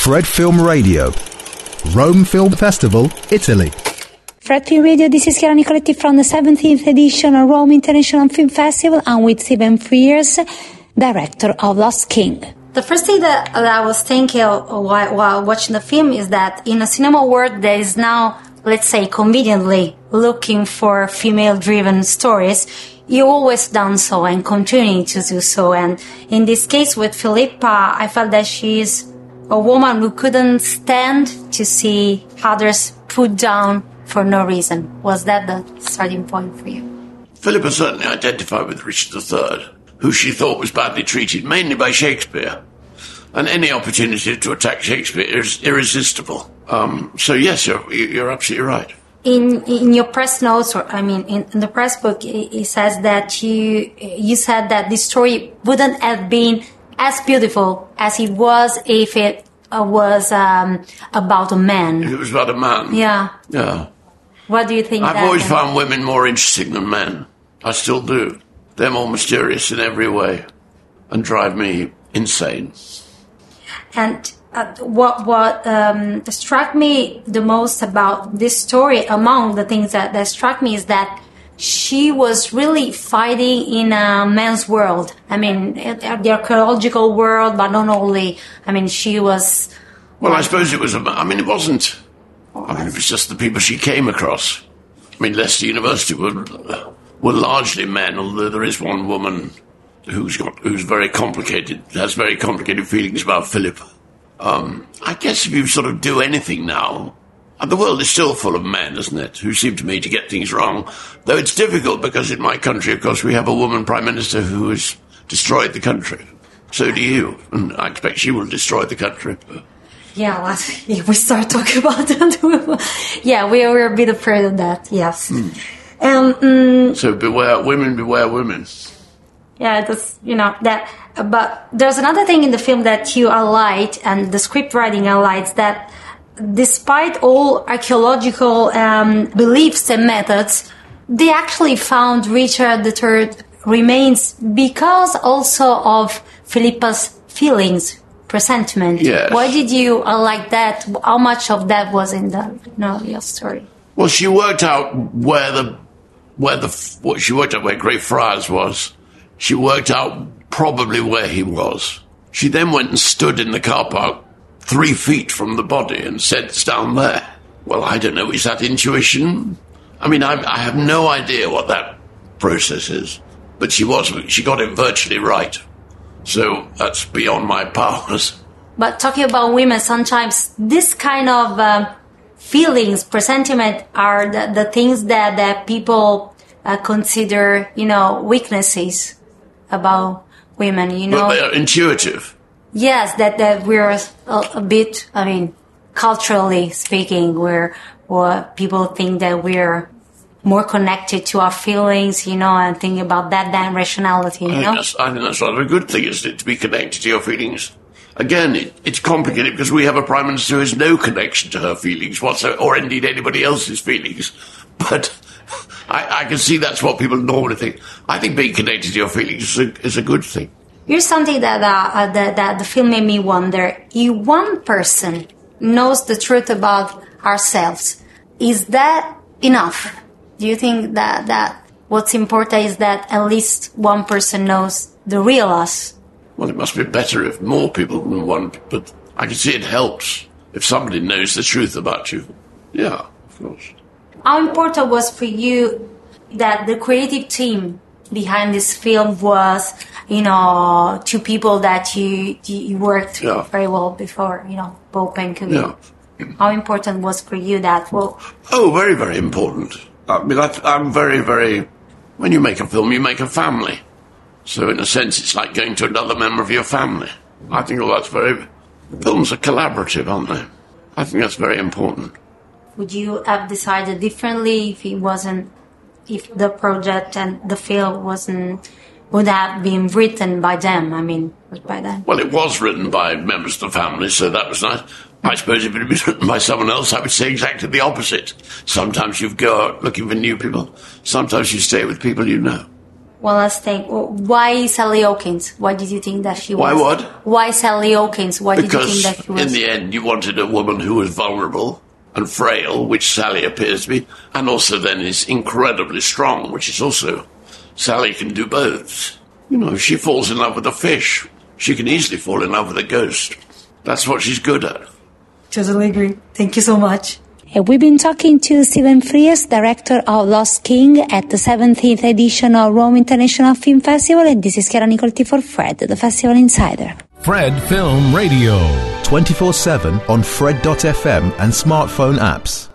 Fred Film Radio. Rome Film Festival, Italy. Fred Film Radio, this is Chiara Nicoletti from the 17th edition of Rome International Film Festival. I'm with Stephen Frears, director of Lost King. The first thing that, that I was thinking while, while watching the film is that in a cinema world that is now, let's say, conveniently looking for female-driven stories, you always done so and continue to do so. And in this case with Philippa, I felt that she's a woman who couldn't stand to see others put down for no reason. Was that the starting point for you? Philippa certainly identified with Richard III, who she thought was badly treated, mainly by Shakespeare. And any opportunity to attack Shakespeare is irresistible. Um, so, yes, you're, you're absolutely right in in your press notes or i mean in, in, the press book it, says that you you said that this story wouldn't have been as beautiful as it was if it uh, was um, about a man. If it was about a man. Yeah. Yeah. What do you think i've always found women more interesting than men. I still do. They're more mysterious in every way and drive me insane. And uh, what what um, struck me the most about this story, among the things that, that struck me, is that she was really fighting in a man's world. I mean, the archaeological world, but not only. I mean, she was. Well, I suppose it was. I mean, it wasn't. I mean, it was just the people she came across. I mean, Leicester University were were largely men, although there is one woman who's got who's very complicated, has very complicated feelings about Philip. Um, I guess if you sort of do anything now, and the world is still full of men, isn't it, who seem to me to get things wrong. Though it's difficult because in my country, of course, we have a woman prime minister who has destroyed the country. So do you, and I expect she will destroy the country. Yeah, if we start talking about that, yeah, we are a bit afraid of that. Yes. Mm. Um, mm, so beware, women, beware women. Yeah, that's you know that but there's another thing in the film that you highlight and the script writing highlights that despite all archaeological um, beliefs and methods, they actually found Richard III remains because also of Philippa's feelings, presentiment. Yes. Why did you uh, like that? How much of that was in the know, your story? Well, she worked out where the where the what she worked out where Greyfriars was. She worked out probably where he was. She then went and stood in the car park three feet from the body and said, It's down there. Well, I don't know. Is that intuition? I mean, I, I have no idea what that process is. But she was, she got it virtually right. So that's beyond my powers. But talking about women, sometimes this kind of uh, feelings, presentiment are the, the, things that, that people uh, consider, you know, weaknesses about women, you know. But they are intuitive. Yes, that, that we're a, a bit, I mean, culturally speaking, we're, or people think that we're more connected to our feelings, you know, and think about that than rationality, you I know? Think I think that's rather a good thing, isn't it, to be connected to your feelings? Again, it, it's complicated because we have a prime minister who has no connection to her feelings whatsoever, or indeed anybody else's feelings. But I, I, can see that's what people normally think. I think being connected to your feelings is a, is a good thing. Here's something that, uh, uh, that, that the film made me wonder. If one person knows the truth about ourselves, is that enough? Do you think that, that what's important is that at least one person knows the real us? Well, it must be better if more people than one, but I can see it helps if somebody knows the truth about you. Yeah, of course. How important was for you that the creative team behind this film was, you know, two people that you you worked yeah. very well before, you know, Pope and. Yeah. How important was for you that? Well, oh, very, very important. I mean, I, I'm very, very. When you make a film, you make a family. So, in a sense, it's like going to another member of your family. I think all that's very. Films are collaborative, aren't they? I think that's very important would you have decided differently if it wasn't if the project and the film wasn't would have been written by them i mean by them well it was written by members of the family so that was nice I suppose if it had been written by someone else, I would say exactly the opposite. Sometimes you go out looking for new people. Sometimes you stay with people you know. One last thing. Why Sally Hawkins? Why did you think that she was? Why what? Why Sally Hawkins? Why because did you think that she was? in the end, you wanted a woman who was vulnerable and frail, which Sally appears to be, and also then is incredibly strong, which is also Sally can do both. You know, if she falls in love with a fish, she can easily fall in love with a ghost. That's what she's good at. Totally agree. Thank you so much. We've been talking to Stephen Frears, director of Lost King at the 17th edition of Rome International Film Festival, and this is Chiara Nicoletti for Fred, the Festival Insider. Fred Film Radio. 24 7 on Fred.fm and smartphone apps.